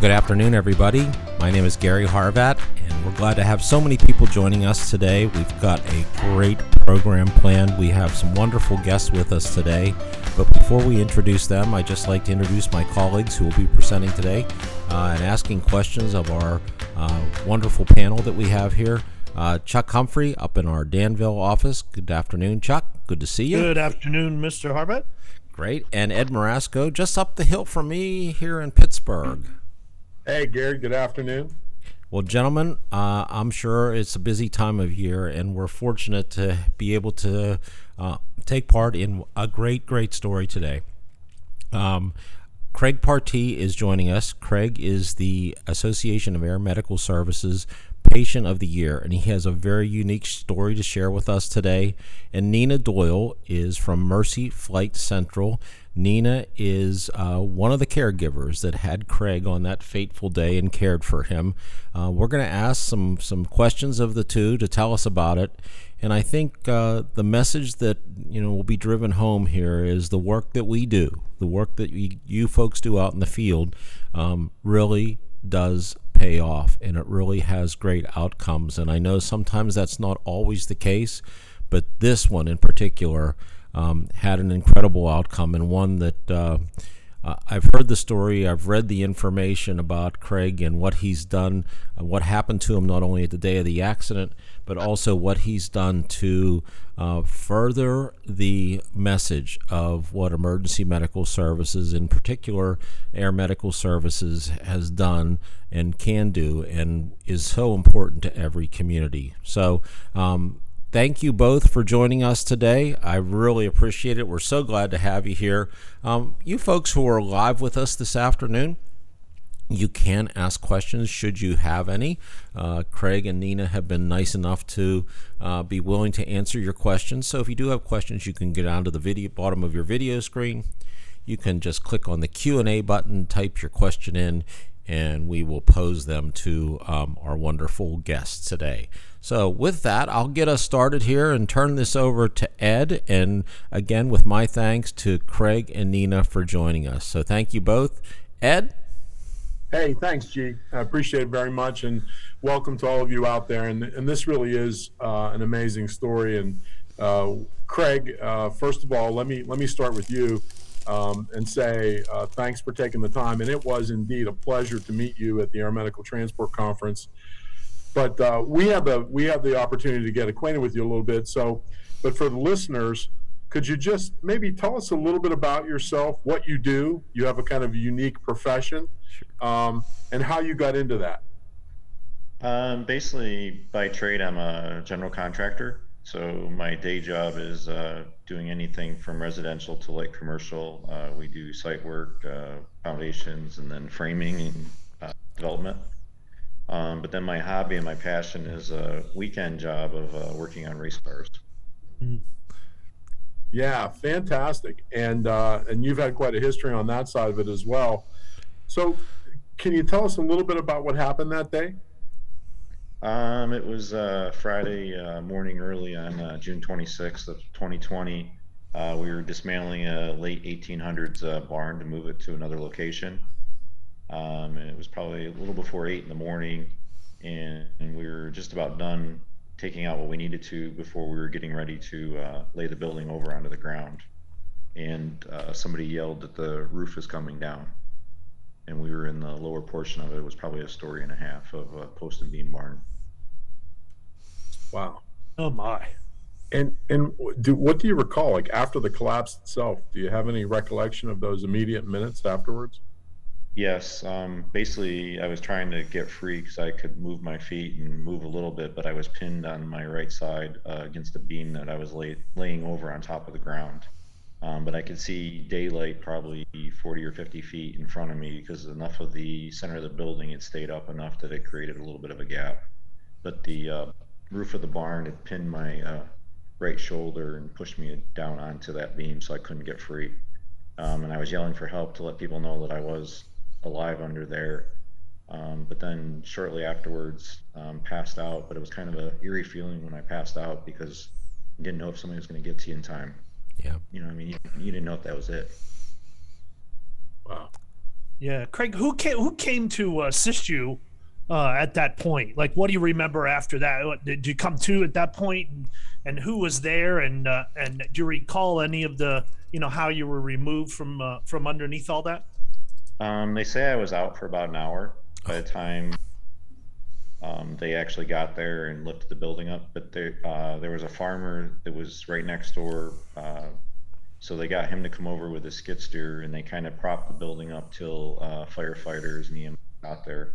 good afternoon, everybody. My name is Gary Harvat, and we're glad to have so many people joining us today. We've got a great program planned. We have some wonderful guests with us today. But before we introduce them, I'd just like to introduce my colleagues who will be presenting today uh, and asking questions of our uh, wonderful panel that we have here. Uh, Chuck Humphrey up in our Danville office. Good afternoon, Chuck. Good to see you. Good afternoon, Mr. Harvat. Great. And Ed Marasco, just up the hill from me here in Pittsburgh. Hey, Gary, good afternoon. Well, gentlemen, uh, I'm sure it's a busy time of year, and we're fortunate to be able to uh, take part in a great, great story today. Um, Craig Partee is joining us. Craig is the Association of Air Medical Services Patient of the Year, and he has a very unique story to share with us today. And Nina Doyle is from Mercy Flight Central. Nina is uh, one of the caregivers that had Craig on that fateful day and cared for him. Uh, we're going to ask some some questions of the two to tell us about it. And I think uh, the message that you know will be driven home here is the work that we do, the work that you, you folks do out in the field, um, really does pay off and it really has great outcomes. And I know sometimes that's not always the case, but this one in particular um, had an incredible outcome and one that. Uh, uh, I've heard the story, I've read the information about Craig and what he's done, uh, what happened to him not only at the day of the accident, but also what he's done to uh, further the message of what emergency medical services, in particular air medical services, has done and can do and is so important to every community. So, um, thank you both for joining us today. I really appreciate it. We're so glad to have you here. Um, you folks who are live with us this afternoon, you can ask questions should you have any. Uh, Craig and Nina have been nice enough to uh, be willing to answer your questions. So if you do have questions, you can get down to the video bottom of your video screen. You can just click on the Q&A button, type your question in, and we will pose them to um, our wonderful guests today. So, with that, I'll get us started here and turn this over to Ed. And again, with my thanks to Craig and Nina for joining us. So, thank you both. Ed? Hey, thanks, G. I appreciate it very much. And welcome to all of you out there. And, and this really is uh, an amazing story. And uh, Craig, uh, first of all, let me let me start with you um, and say uh, thanks for taking the time. And it was indeed a pleasure to meet you at the Air Medical Transport Conference but uh, we have the we have the opportunity to get acquainted with you a little bit. So, but for the listeners, could you just maybe tell us a little bit about yourself, what you do? You have a kind of unique profession, um, and how you got into that. Um, basically, by trade, I'm a general contractor. So my day job is uh, doing anything from residential to light commercial. Uh, we do site work, uh, foundations, and then framing and uh, development. Um, but then my hobby and my passion is a weekend job of uh, working on race cars. Mm-hmm. Yeah, fantastic. And uh, and you've had quite a history on that side of it as well. So, can you tell us a little bit about what happened that day? Um, it was uh, Friday uh, morning, early on uh, June 26th of 2020. Uh, we were dismantling a late 1800s uh, barn to move it to another location. Um, and it was probably a little before eight in the morning, and, and, we were just about done taking out what we needed to before we were getting ready to uh, lay the building over onto the ground. And uh, somebody yelled that the roof is coming down, and we were in the lower portion of it. It was probably a story and a half of a post and beam barn. Wow. Oh my. And and do, what do you recall? Like after the collapse itself, do you have any recollection of those immediate minutes afterwards? Yes, um, basically, I was trying to get free because I could move my feet and move a little bit, but I was pinned on my right side uh, against a beam that I was lay, laying over on top of the ground. Um, but I could see daylight probably 40 or 50 feet in front of me because enough of the center of the building had stayed up enough that it created a little bit of a gap. But the uh, roof of the barn had pinned my uh, right shoulder and pushed me down onto that beam, so I couldn't get free. Um, and I was yelling for help to let people know that I was alive under there. Um, but then shortly afterwards, um, passed out. But it was kind of a eerie feeling when I passed out because you didn't know if somebody was going to get to you in time. Yeah. You know, I mean, you, you didn't know if that was it. Wow. Yeah, Craig, who came who came to assist you uh, at that point? Like, what do you remember after that? What, did you come to at that point, and, and who was there? And uh, and do you recall any of the you know how you were removed from uh, from underneath all that? Um, they say I was out for about an hour by the time um, they actually got there and lifted the building up. But there, uh, there was a farmer that was right next door. Uh, so they got him to come over with a skid steer and they kind of propped the building up till uh, firefighters and EMS got there.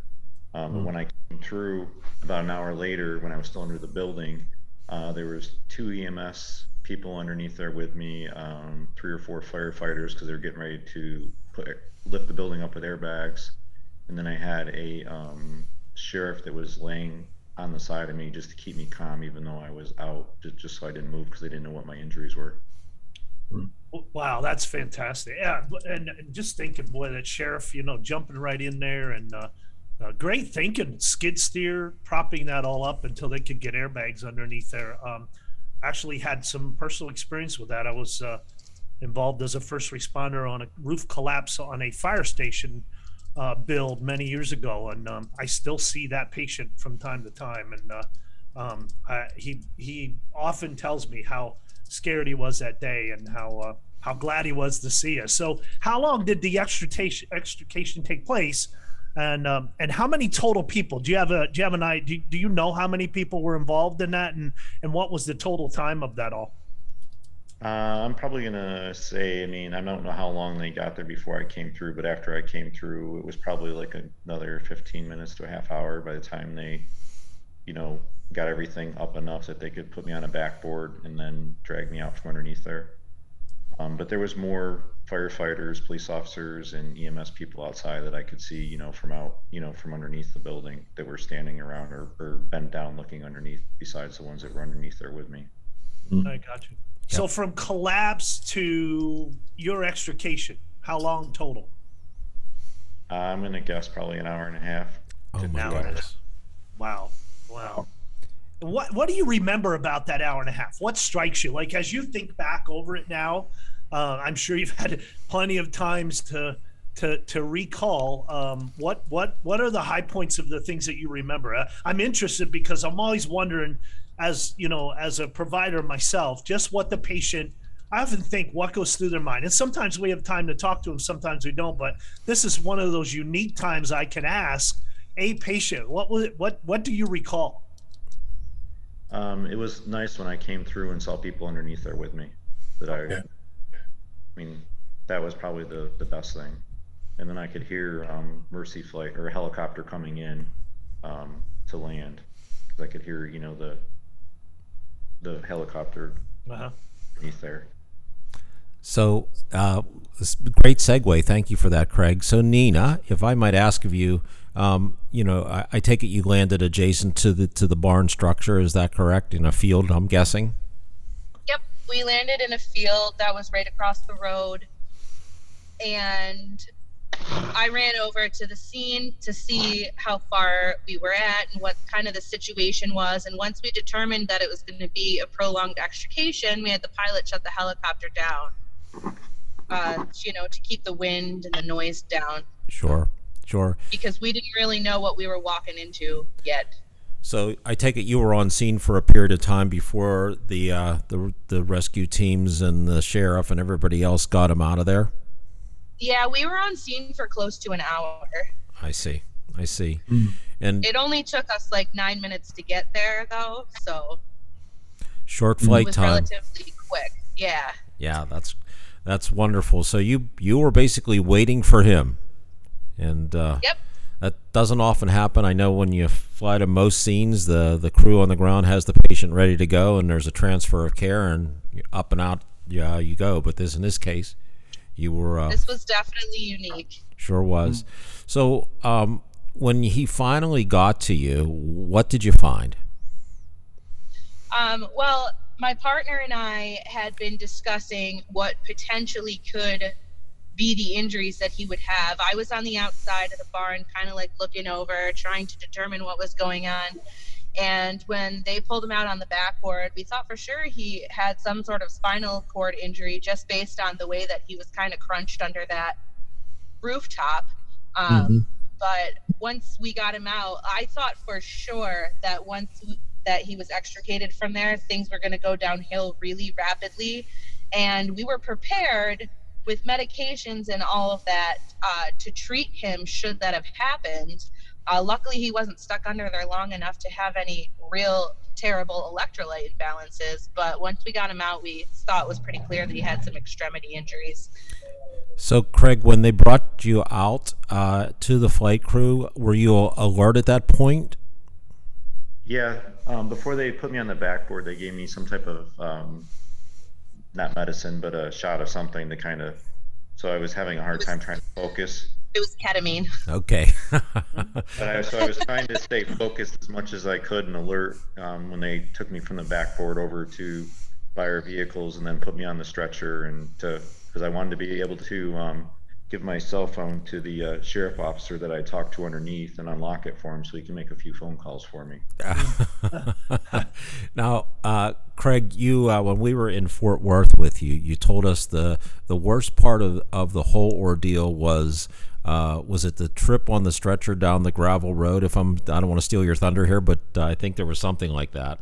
Um, But when I came through about an hour later, when I was still under the building, uh, there was two EMS people underneath there with me, um, three or four firefighters because they were getting ready to put lift the building up with airbags, and then I had a um, sheriff that was laying on the side of me just to keep me calm, even though I was out, just, just so I didn't move because they didn't know what my injuries were. Wow, that's fantastic. Yeah, and, and just thinking, boy, that sheriff, you know, jumping right in there and uh, uh, great thinking, skid steer, propping that all up until they could get airbags underneath there. Um, actually, had some personal experience with that. I was uh, involved as a first responder on a roof collapse on a fire station uh, build many years ago, and um, I still see that patient from time to time. And uh, um, I, he he often tells me how scared he was that day and how uh, how glad he was to see us. So, how long did the extrication extrication take place? And um, and how many total people? Do you have a do you have an idea? Do you know how many people were involved in that, and and what was the total time of that all? Uh, I'm probably gonna say, I mean, I don't know how long they got there before I came through, but after I came through, it was probably like another 15 minutes to a half hour by the time they, you know, got everything up enough that they could put me on a backboard and then drag me out from underneath there. Um, but there was more firefighters, police officers, and EMS people outside that I could see, you know, from out, you know, from underneath the building that were standing around or, or bent down looking underneath, besides the ones that were underneath there with me. I got you. So from collapse to your extrication, how long total? Uh, I'm gonna guess probably an hour and a half. Oh my now. goodness. Wow. Wow. What what do you remember about that hour and a half? What strikes you? Like as you think back over it now, uh, I'm sure you've had plenty of times to to to recall. Um, what what what are the high points of the things that you remember? Uh, I'm interested because I'm always wondering, as you know, as a provider myself, just what the patient. I often think what goes through their mind, and sometimes we have time to talk to them, sometimes we don't. But this is one of those unique times I can ask a patient, what was it, what what do you recall? Um, it was nice when I came through and saw people underneath there with me. That I, Yeah. I mean, that was probably the the best thing. And then I could hear um, Mercy flight or a helicopter coming in um, to land. 'Cause I could hear, you know, the the helicopter Uh-huh. beneath there. So, uh, great segue. Thank you for that, Craig. So, Nina, if I might ask of you, um, you know, I, I take it you landed adjacent to the to the barn structure. Is that correct? In a field, I'm guessing. Yep, we landed in a field that was right across the road. And I ran over to the scene to see how far we were at and what kind of the situation was. And once we determined that it was going to be a prolonged extrication, we had the pilot shut the helicopter down, uh, you know, to keep the wind and the noise down Sure, sure. because we didn't really know what we were walking into yet. So, I take it you were on scene for a period of time before the uh, the the rescue teams and the sheriff and everybody else got him out of there. Yeah, we were on scene for close to an hour. I see. I see. Mm. And It only took us like nine minutes to get there, though, so short it flight was time. relatively quick. Yeah. Yeah, that's that's wonderful. So you you were basically waiting for him, and uh, Yep. that doesn't often happen. I know when you fly to most scenes, the the crew on the ground has the patient ready to go, and there's a transfer of care, and up and out. Yeah, you go. But this in this case, you were uh, This was definitely unique. sure was. So um, when he finally got to you, what did you find? Um, well, my partner and I had been discussing what potentially could be the injuries that he would have. I was on the outside of the barn, kind of like looking over, trying to determine what was going on. And when they pulled him out on the backboard, we thought for sure he had some sort of spinal cord injury just based on the way that he was kind of crunched under that rooftop. Um, But once we got him out, I thought for sure that once we, that he was extricated from there, things were going to go downhill really rapidly, and we were prepared with medications and all of that uh, to treat him should that have happened. Uh, luckily, he wasn't stuck under there long enough to have any real terrible electrolyte imbalances. But once we got him out, we thought it was pretty clear that he had some extremity injuries. So, Craig, when they brought you out uh, to the flight crew, were you alert at that point? Yeah, um, before they put me on the backboard, they gave me some type of um, not medicine, but a shot of something to kind of. So I was having a hard time trying to focus. It was ketamine. Okay. But I, so I was trying to stay focused as much as I could and alert um, when they took me from the backboard over to fire vehicles and then put me on the stretcher and to because I wanted to be able to um, give my cell phone to the uh, sheriff officer that I talked to underneath and unlock it for him so he can make a few phone calls for me. now, uh, Craig, you uh, when we were in Fort Worth with you, you told us the the worst part of of the whole ordeal was. Uh, was it the trip on the stretcher down the gravel road? If I'm, I don't want to steal your thunder here, but uh, I think there was something like that.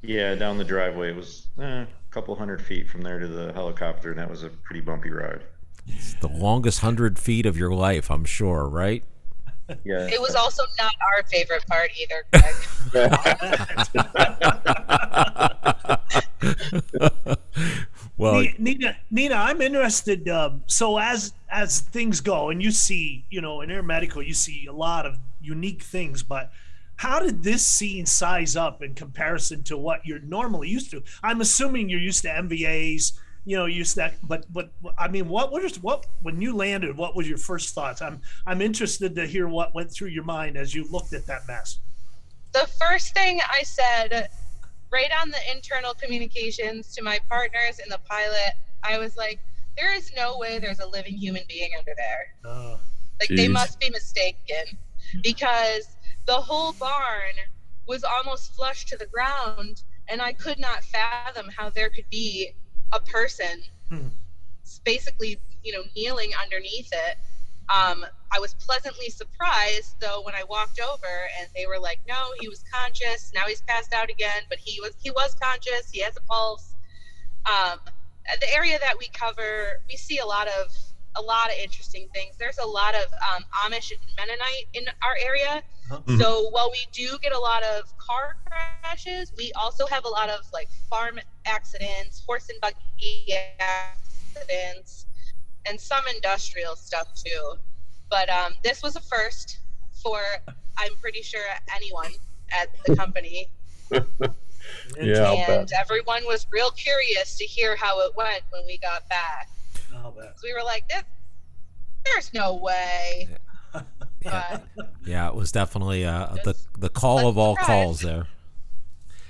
Yeah, down the driveway. It was eh, a couple hundred feet from there to the helicopter, and that was a pretty bumpy ride. It's the longest hundred feet of your life, I'm sure, right? Yeah. It was also not our favorite part either, Craig. well, Nina, Nina, I'm interested. Um, so as as things go, and you see, you know, in air medical, you see a lot of unique things. But how did this scene size up in comparison to what you're normally used to? I'm assuming you're used to MVAs, you know, used to that. But but I mean, what was what when you landed? What was your first thoughts? I'm I'm interested to hear what went through your mind as you looked at that mess. the first thing I said, right on the internal communications to my partners and the pilot, I was like, there is no way there's a living human being under there. Uh, Like they must be mistaken because the whole barn was almost flush to the ground, and I could not fathom how there could be a person Hmm. basically, you know, kneeling underneath it. Um, I was pleasantly surprised though when I walked over and they were like, "No, he was conscious. Now he's passed out again, but he was he was conscious. He has a pulse." Um, the area that we cover, we see a lot of a lot of interesting things. There's a lot of um, Amish and Mennonite in our area. Mhm. So while we do get a lot of car crashes, we also have a lot of like farm accidents, horse and buggy accidents, and some industrial stuff too. But um, this was a first for I'm pretty sure anyone at the company Yeah, and everyone was real curious to hear how it went when we got back. I'll. So we were like, "There- "There's no way." But Yeah, it was definitely uh, the the call of all try. calls there.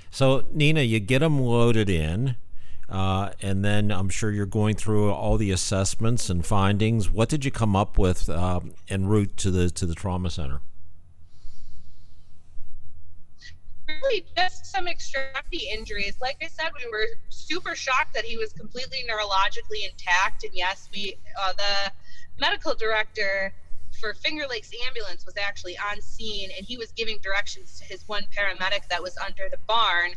So Nina, you get them loaded in, uh, and then I'm sure you're going through all the assessments and findings. What did you come up with um, en route to the to the trauma center? really, just some extremity injuries. Like I said, we were super shocked that he was completely neurologically intact. And yes, we uh, the medical director for Finger Lakes Ambulance was actually on scene, and he was giving directions to his one paramedic that was under the barn,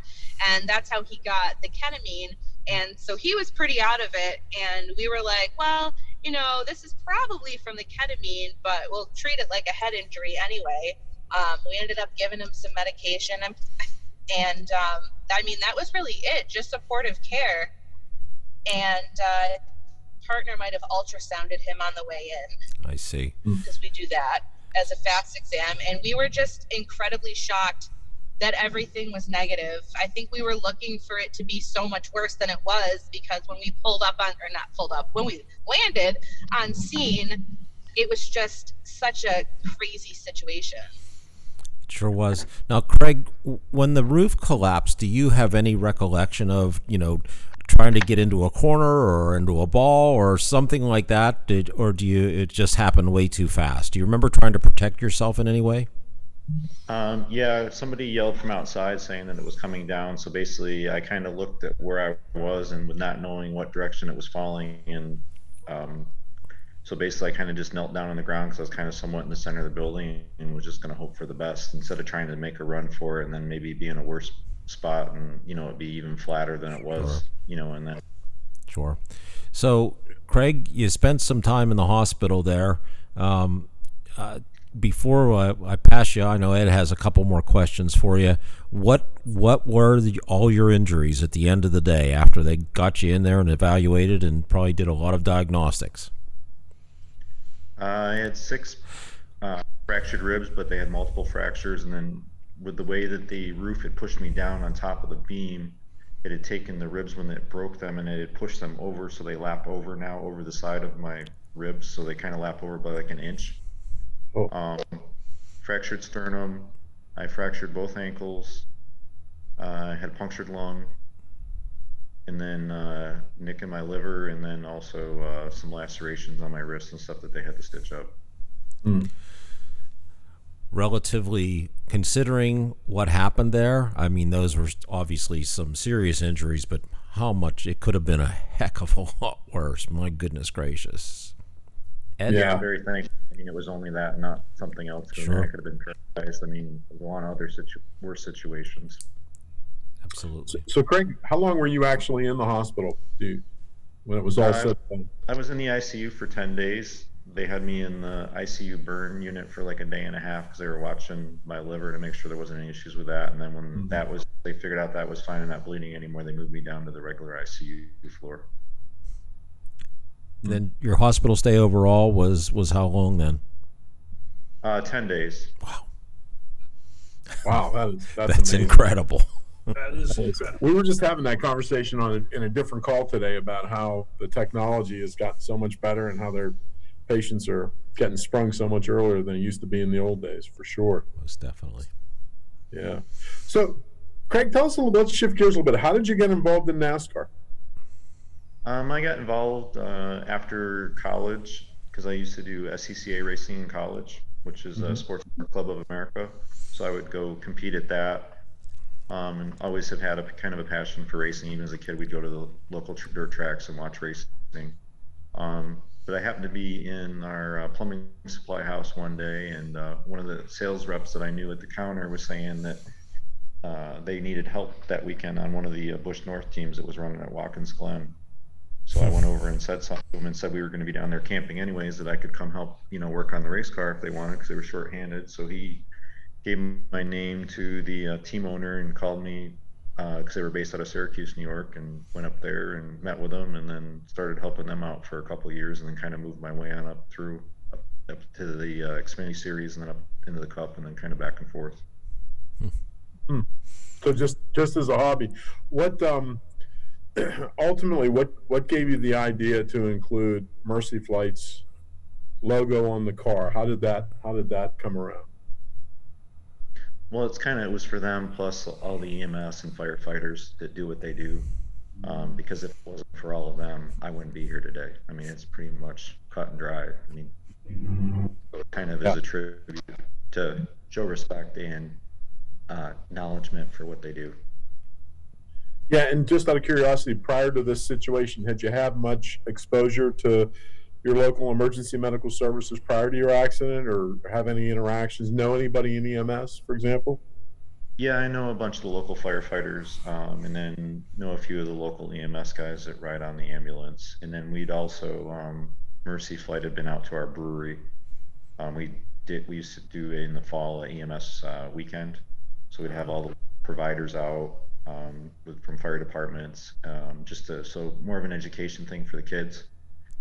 and that's how he got the ketamine. And so he was pretty out of it, and we were like, well, you know, this is probably from the ketamine, but we'll treat it like a head injury anyway. Um, we ended up giving him some medication, and, and um, I mean, that was really it, just supportive care. And uh, partner might have ultrasounded him on the way in I see. because we do that as a fast exam. And we were just incredibly shocked that everything was negative. I think we were looking for it to be so much worse than it was because when we pulled up on, or not pulled up, when we landed on scene, it was just such a crazy situation. It sure was. Now, Craig, when the roof collapsed, do you have any recollection of you know trying to get into a corner or into a ball or something like that? Did, or do you it just happened way too fast? Do you remember trying to protect yourself in any way? Um, yeah, somebody yelled from outside saying that it was coming down. So basically, I kind of looked at where I was and with not knowing what direction it was falling and um, So basically, I kind of just knelt down on the ground because I was kind of somewhat in the center of the building and was just going to hope for the best instead of trying to make a run for it and then maybe be in a worse spot and you know it'd be even flatter than it was. Sure. You know, and then Sure. So, Craig, you spent some time in the hospital there. Um, uh, before I, I pass you, I know Ed has a couple more questions for you. What what were the, all your injuries at the end of the day after they got you in there and evaluated and probably did a lot of diagnostics? Uh, I had six uh, fractured ribs, but they had multiple fractures. And then with the way that the roof had pushed me down on top of the beam, it had taken the ribs when it broke them and it had pushed them over. So they lap over now over the side of my ribs. So they kind of lap over by like an inch. Oh. Um, fractured sternum. I fractured both ankles. Uh, I had a punctured lung. And then uh, nick in my liver, and then also uh, some lacerations on my wrists and stuff that they had to stitch up. Relatively, considering what happened there, I mean, those were obviously some serious injuries, but how much it could have been a heck of a lot worse. My goodness gracious. Ed, Yeah. I'm very thankful. I mean, it was only that, not something else. Sure. I could have been paralyzed. I mean, there's a lot of other situ- worse situations. absolutely. So, Craig, how long were you actually in the hospital, dude, when it was all Uh, said and? I was in the ICU for 10 days. They had me in the ICU burn unit for like a day and a half because they were watching my liver to make sure there wasn't any issues with that. And then when Mhm. that was, they figured out that was fine and not bleeding anymore, they moved me down to the regular ICU floor. Then your hospital stay overall was was how long then? Uh, 10 days. Wow, Wow, that is, that's, that's incredible. That is incredible. We were just having that conversation on a, in a different call today about how the technology has gotten so much better and how their patients are getting sprung so much earlier than it used to be in the old days, for sure. Most definitely. Yeah. So, Craig, tell us a little. Let's shift gears a little bit. How did you get involved in NASCAR? Um, I got involved uh, after college because I used to do SCCA racing in college, which is a Mhm. Sports Club of America. So I would go compete at that, um, and always have had a kind of a passion for racing. Even as a kid, we'd go to the local dirt tracks and watch racing. Um, but I happened to be in our uh, plumbing supply house one day, and uh, one of the sales reps that I knew at the counter was saying that uh, they needed help that weekend on one of the uh, Busch North teams that was running at Watkins Glen. So I went over and said something to them and said we were going to be down there camping anyways, that I could come help, you know, work on the race car if they wanted because they were shorthanded. So he gave my name to the uh, team owner and called me because they were based out of Syracuse, New York, and went up there and met with them and then started helping them out for a couple of years and then kind of moved my way on up through up, up to the uh, Xfinity Series and then up into the Cup and then kind of back and forth. So just just as a hobby, what um, ultimately what what gave you the idea to include Mercy Flight's logo on the car? How did that how did that come around? Well, it's kind of it was for them plus all the EMS and firefighters that do what they do. Um, because if it wasn't for all of them, I wouldn't be here today. I mean, it's pretty much cut and dry. I mean, it kind of is a tribute to show respect and uh, acknowledgement for what they do. Yeah, and just out of curiosity, prior to this situation, had you had much exposure to your local emergency medical services prior to your accident, or have any interactions? Know anybody in EMS, for example? Yeah, I know a bunch of the local firefighters, um, and then know a few of the local EMS guys that ride on the ambulance. And then we'd also, um, Mercy Flight had been out to our brewery. Um, we did, we used to do in the fall EMS uh, weekend. So we'd have all the providers out um, with, from fire departments, um, just to, so more of an education thing for the kids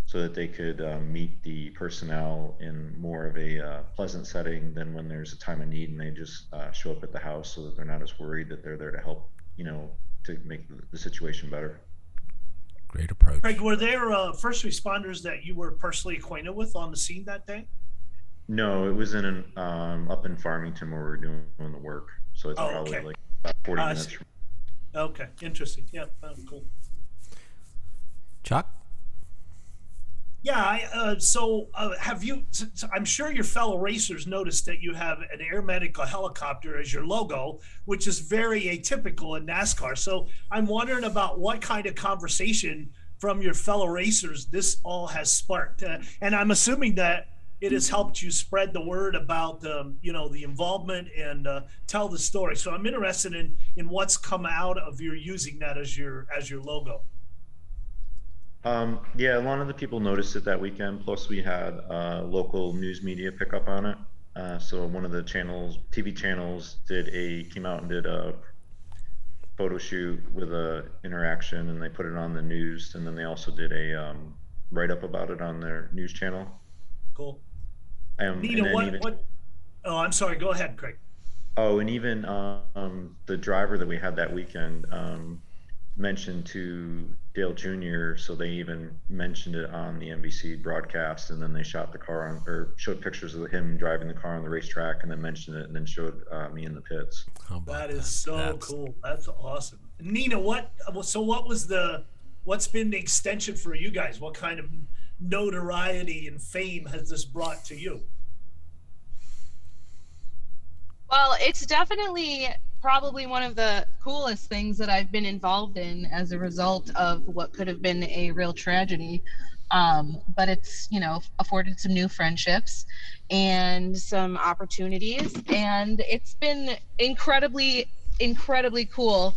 so that they could um, meet the personnel in more of a uh, pleasant setting than when there's a time of need and they just uh, show up at the house so that they're not as worried that they're there to help, you know, to make the, the situation better. Great approach. Craig, were there uh, first responders that you were personally acquainted with on the scene that day? No, it was in an, um, up in Farmington where we were doing the work. So it's Oh, probably okay. like about 40 I minutes from Okay, interesting. Yeah, oh, cool. Chuck? Yeah, I, uh, so uh, have you? I'm sure your fellow racers noticed that you have an air medical helicopter as your logo, which is very atypical in NASCAR. So I'm wondering about what kind of conversation from your fellow racers this all has sparked. Uh, and I'm assuming that it has helped you spread the word about um, you know the involvement and uh, tell the story. So I'm interested in in what's come out of your using that as your as your logo. Um, yeah, a lot of the people noticed it that weekend. Plus, we had uh, local news media pick up on it. Uh, so one of the channels, TV channels, did a came out and did a photo shoot with a interaction, and they put it on the news. And then they also did a um, write up about it on their news channel. Cool. Um, and Nina, what even- what? Oh, I'm sorry. Go ahead, Craig. Oh, and even um, the driver that we had that weekend um, mentioned to Dale Jr. So they even mentioned it on the NBC broadcast, and then they shot the car on or showed pictures of him driving the car on the racetrack, and then mentioned it, and then showed uh, me in the pits. How about That is so That's- cool. That's awesome. Nina, what? So what was the? What's been the extension for you guys? What kind of notoriety and fame has this brought to you? Well, it's definitely probably one of the coolest things that I've been involved in as a result of what could have been a real tragedy. Um, but it's, you know, afforded some new friendships and some opportunities. And it's been incredibly, incredibly cool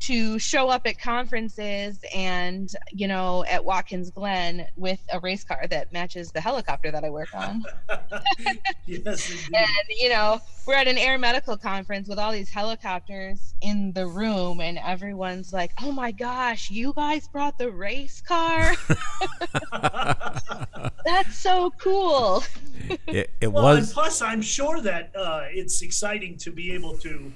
to show up at conferences and, you know, at Watkins Glen with a race car that matches the helicopter that I work on. yes, indeed. and you know we're at an air medical conference with all these helicopters in the room and everyone's like oh my gosh you guys brought the race car that's so cool It, it Well, was plus, I'm sure that uh, it's exciting to be able to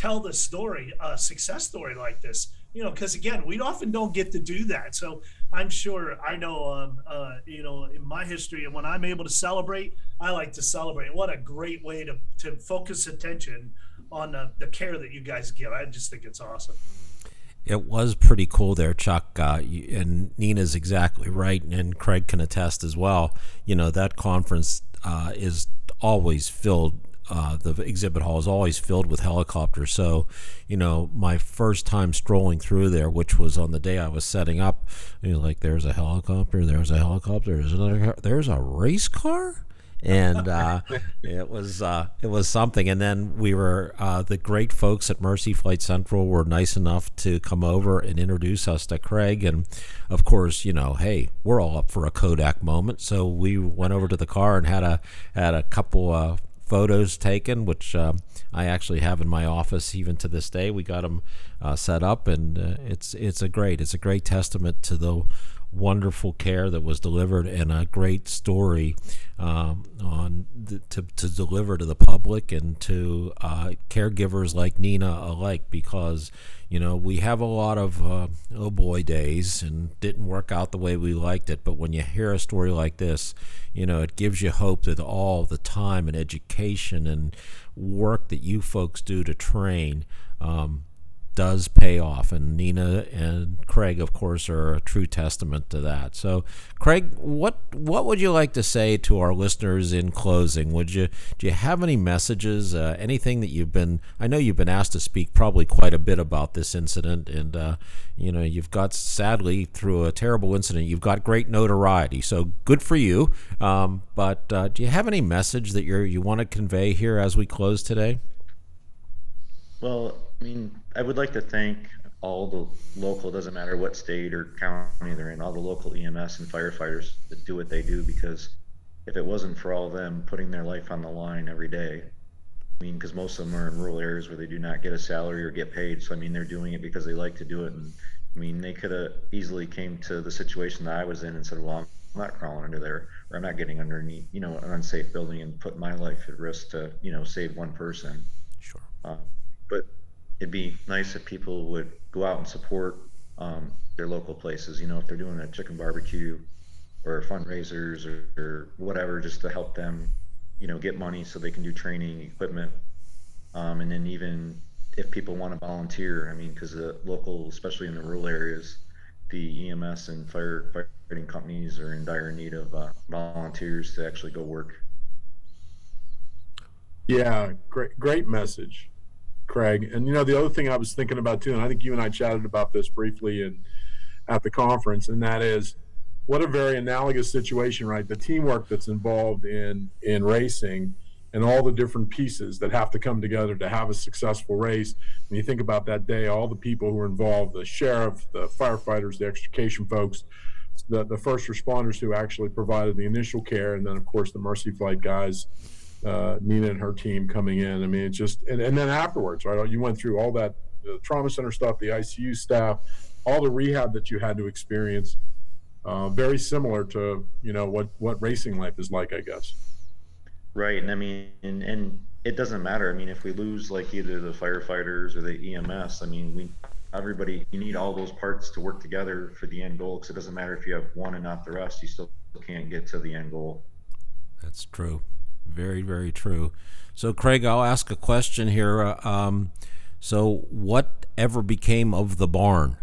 tell the story, a success story like this. You know, because again, we often don't get to do that. So I'm sure I know, um, uh, you know, in my history, and when I'm able to celebrate, I like to celebrate. What a great way to to focus attention on the, the care that you guys give. I just think it's awesome. it was pretty cool there, Chuck. Uh, and Nina's exactly right, and Craig can attest as well. You know that conference uh, is always filled. Uh, the exhibit hall is always filled with helicopters. So, you know, my first time strolling through there, which was on the day I was setting up, you know, like there's a helicopter, there's a helicopter, there's another, there's a race car and uh, it was uh, it was something. And then we were uh, the great folks at Mercy Flight Central were nice enough to come over and introduce us to Craig. And of course, you know, hey, we're all up for a Kodak moment, so we went over to the car and had a had a couple photos taken, which um, I actually have in my office even to this day. We got them uh, set up, and uh, it's it's a great it's a great testament to the wonderful care that was delivered and a great story um, on the, to, to deliver to the public and to uh, caregivers like Nina alike because you know we have a lot of uh, oh boy days and didn't work out the way we liked it. But when you hear a story like this you know it gives you hope that all the time and education and work that you folks do to train um, does pay off and Nina and Craig of course are a true testament to that. So Craig, what what would you like to say to our listeners in closing? Would you do you have any messages uh, anything that you've been I know you've been asked to speak probably quite a bit about this incident and uh, you know you've got sadly through a terrible incident you've got great notoriety so good for you um, but uh, do you have any message that you you want to convey here as we close today Well, I mean, I would like to thank all the local, doesn't matter what state or county they're in, all the local EMS and firefighters that do what they do because if it wasn't for all of them putting their life on the line every day, I mean, because most of them are in rural areas where they do not get a salary or get paid. So, I mean, they're doing it because they like to do it. And I mean, they could have easily came to the situation that I was in and said, well, I'm not crawling under there or I'm not getting underneath, you know, an unsafe building and put my life at risk to, you know, save one person. sure Um, but it'd be nice if people would go out and support um, their local places. You know, if they're doing a chicken barbecue or fundraisers or, or whatever, just to help them, you know, get money so they can do training, equipment, um, and then even if people want to volunteer. I mean, because the local, especially in the rural areas, the EMS and firefighting companies are in dire need of uh, volunteers to actually go work. Yeah, great, great message, Craig. And you know, the other thing I was thinking about too, and I think you and I chatted about this briefly, and at the conference, and that is what a very analogous situation, right? The teamwork that's involved in in racing and all the different pieces that have to come together to have a successful race. When you think about that day, all the people who are involved, the sheriff, the firefighters, the extrication folks, the, the first responders who actually provided the initial care, and then of course the Mercy Flight guys, uh, Nina and her team coming in. I mean, it's just, and, and then afterwards, right? You went through all that, the trauma center stuff, the ICU staff, all the rehab that you had to experience. Uh, very similar to you know what what racing life is like, I guess. Right, and I mean, and, and it doesn't matter. I mean, if we lose like either the firefighters or the EMS, I mean, we everybody you need all those parts to work together for the end goal. Because it doesn't matter if you have one and not the rest, you still can't get to the end goal. That's true. Very, very true. So, Craig, I'll ask a question here. Uh, um, so, what ever became of the barn?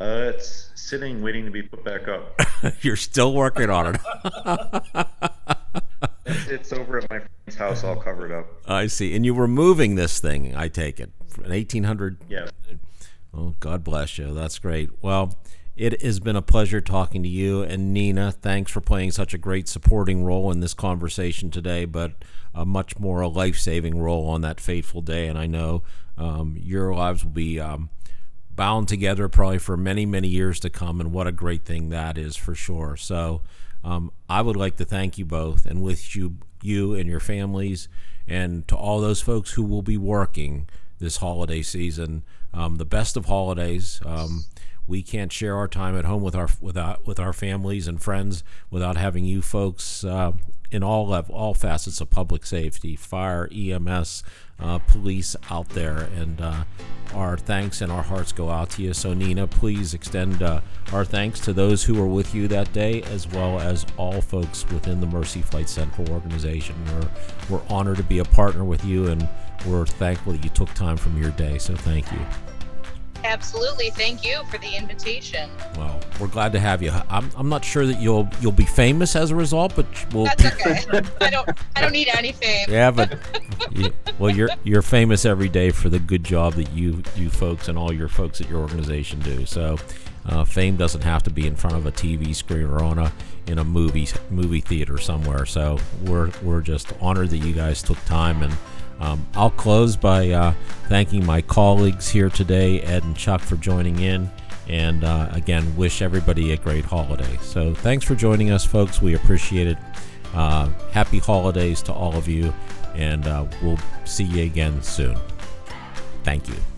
Uh, it's sitting, waiting to be put back up. You're still working on it. it's, it's over at my friend's house, all covered up. I see. And you were moving this thing, I take it, an 1800. Yeah. Oh, God bless you. That's great. Well, it has been a pleasure talking to you and Nina. Thanks for playing such a great supporting role in this conversation today, but a much more a life saving role on that fateful day. And I know um, your lives will be um, bound together probably for many, many years to come. And what a great thing that is for sure. So um, I would like to thank you both and wish you, you and your families, and to all those folks who will be working this holiday season, um, the best of holidays. We can't share our time at home with our without with our families and friends without having you folks uh, in all level, all facets of public safety, fire, EMS, uh, police out there, and uh, our thanks and our hearts go out to you. So Nina, please extend uh, our thanks to those who were with you that day, as well as all folks within the Mercy Flight Central organization. We're we're honored to be a partner with you, and we're thankful that you took time from your day. So thank you. Absolutely. Thank you for the invitation. Well, we're glad to have you. I'm, I'm not sure that you'll you'll be famous as a result, but we'll. That's okay. I don't I don't need any fame. Yeah, but you, well, you're you're famous every day for the good job that you you folks and all your folks at your organization do. So, uh, fame doesn't have to be in front of a TV screen or on a in a movie movie theater somewhere. So we're we're just honored that you guys took time and. Um, I'll close by uh, thanking my colleagues here today, Ed and Chuck, for joining in. And uh, again, wish everybody a great holiday. So thanks for joining us, folks. We appreciate it. Uh, happy holidays to all of you, and uh, we'll see you again soon. Thank you.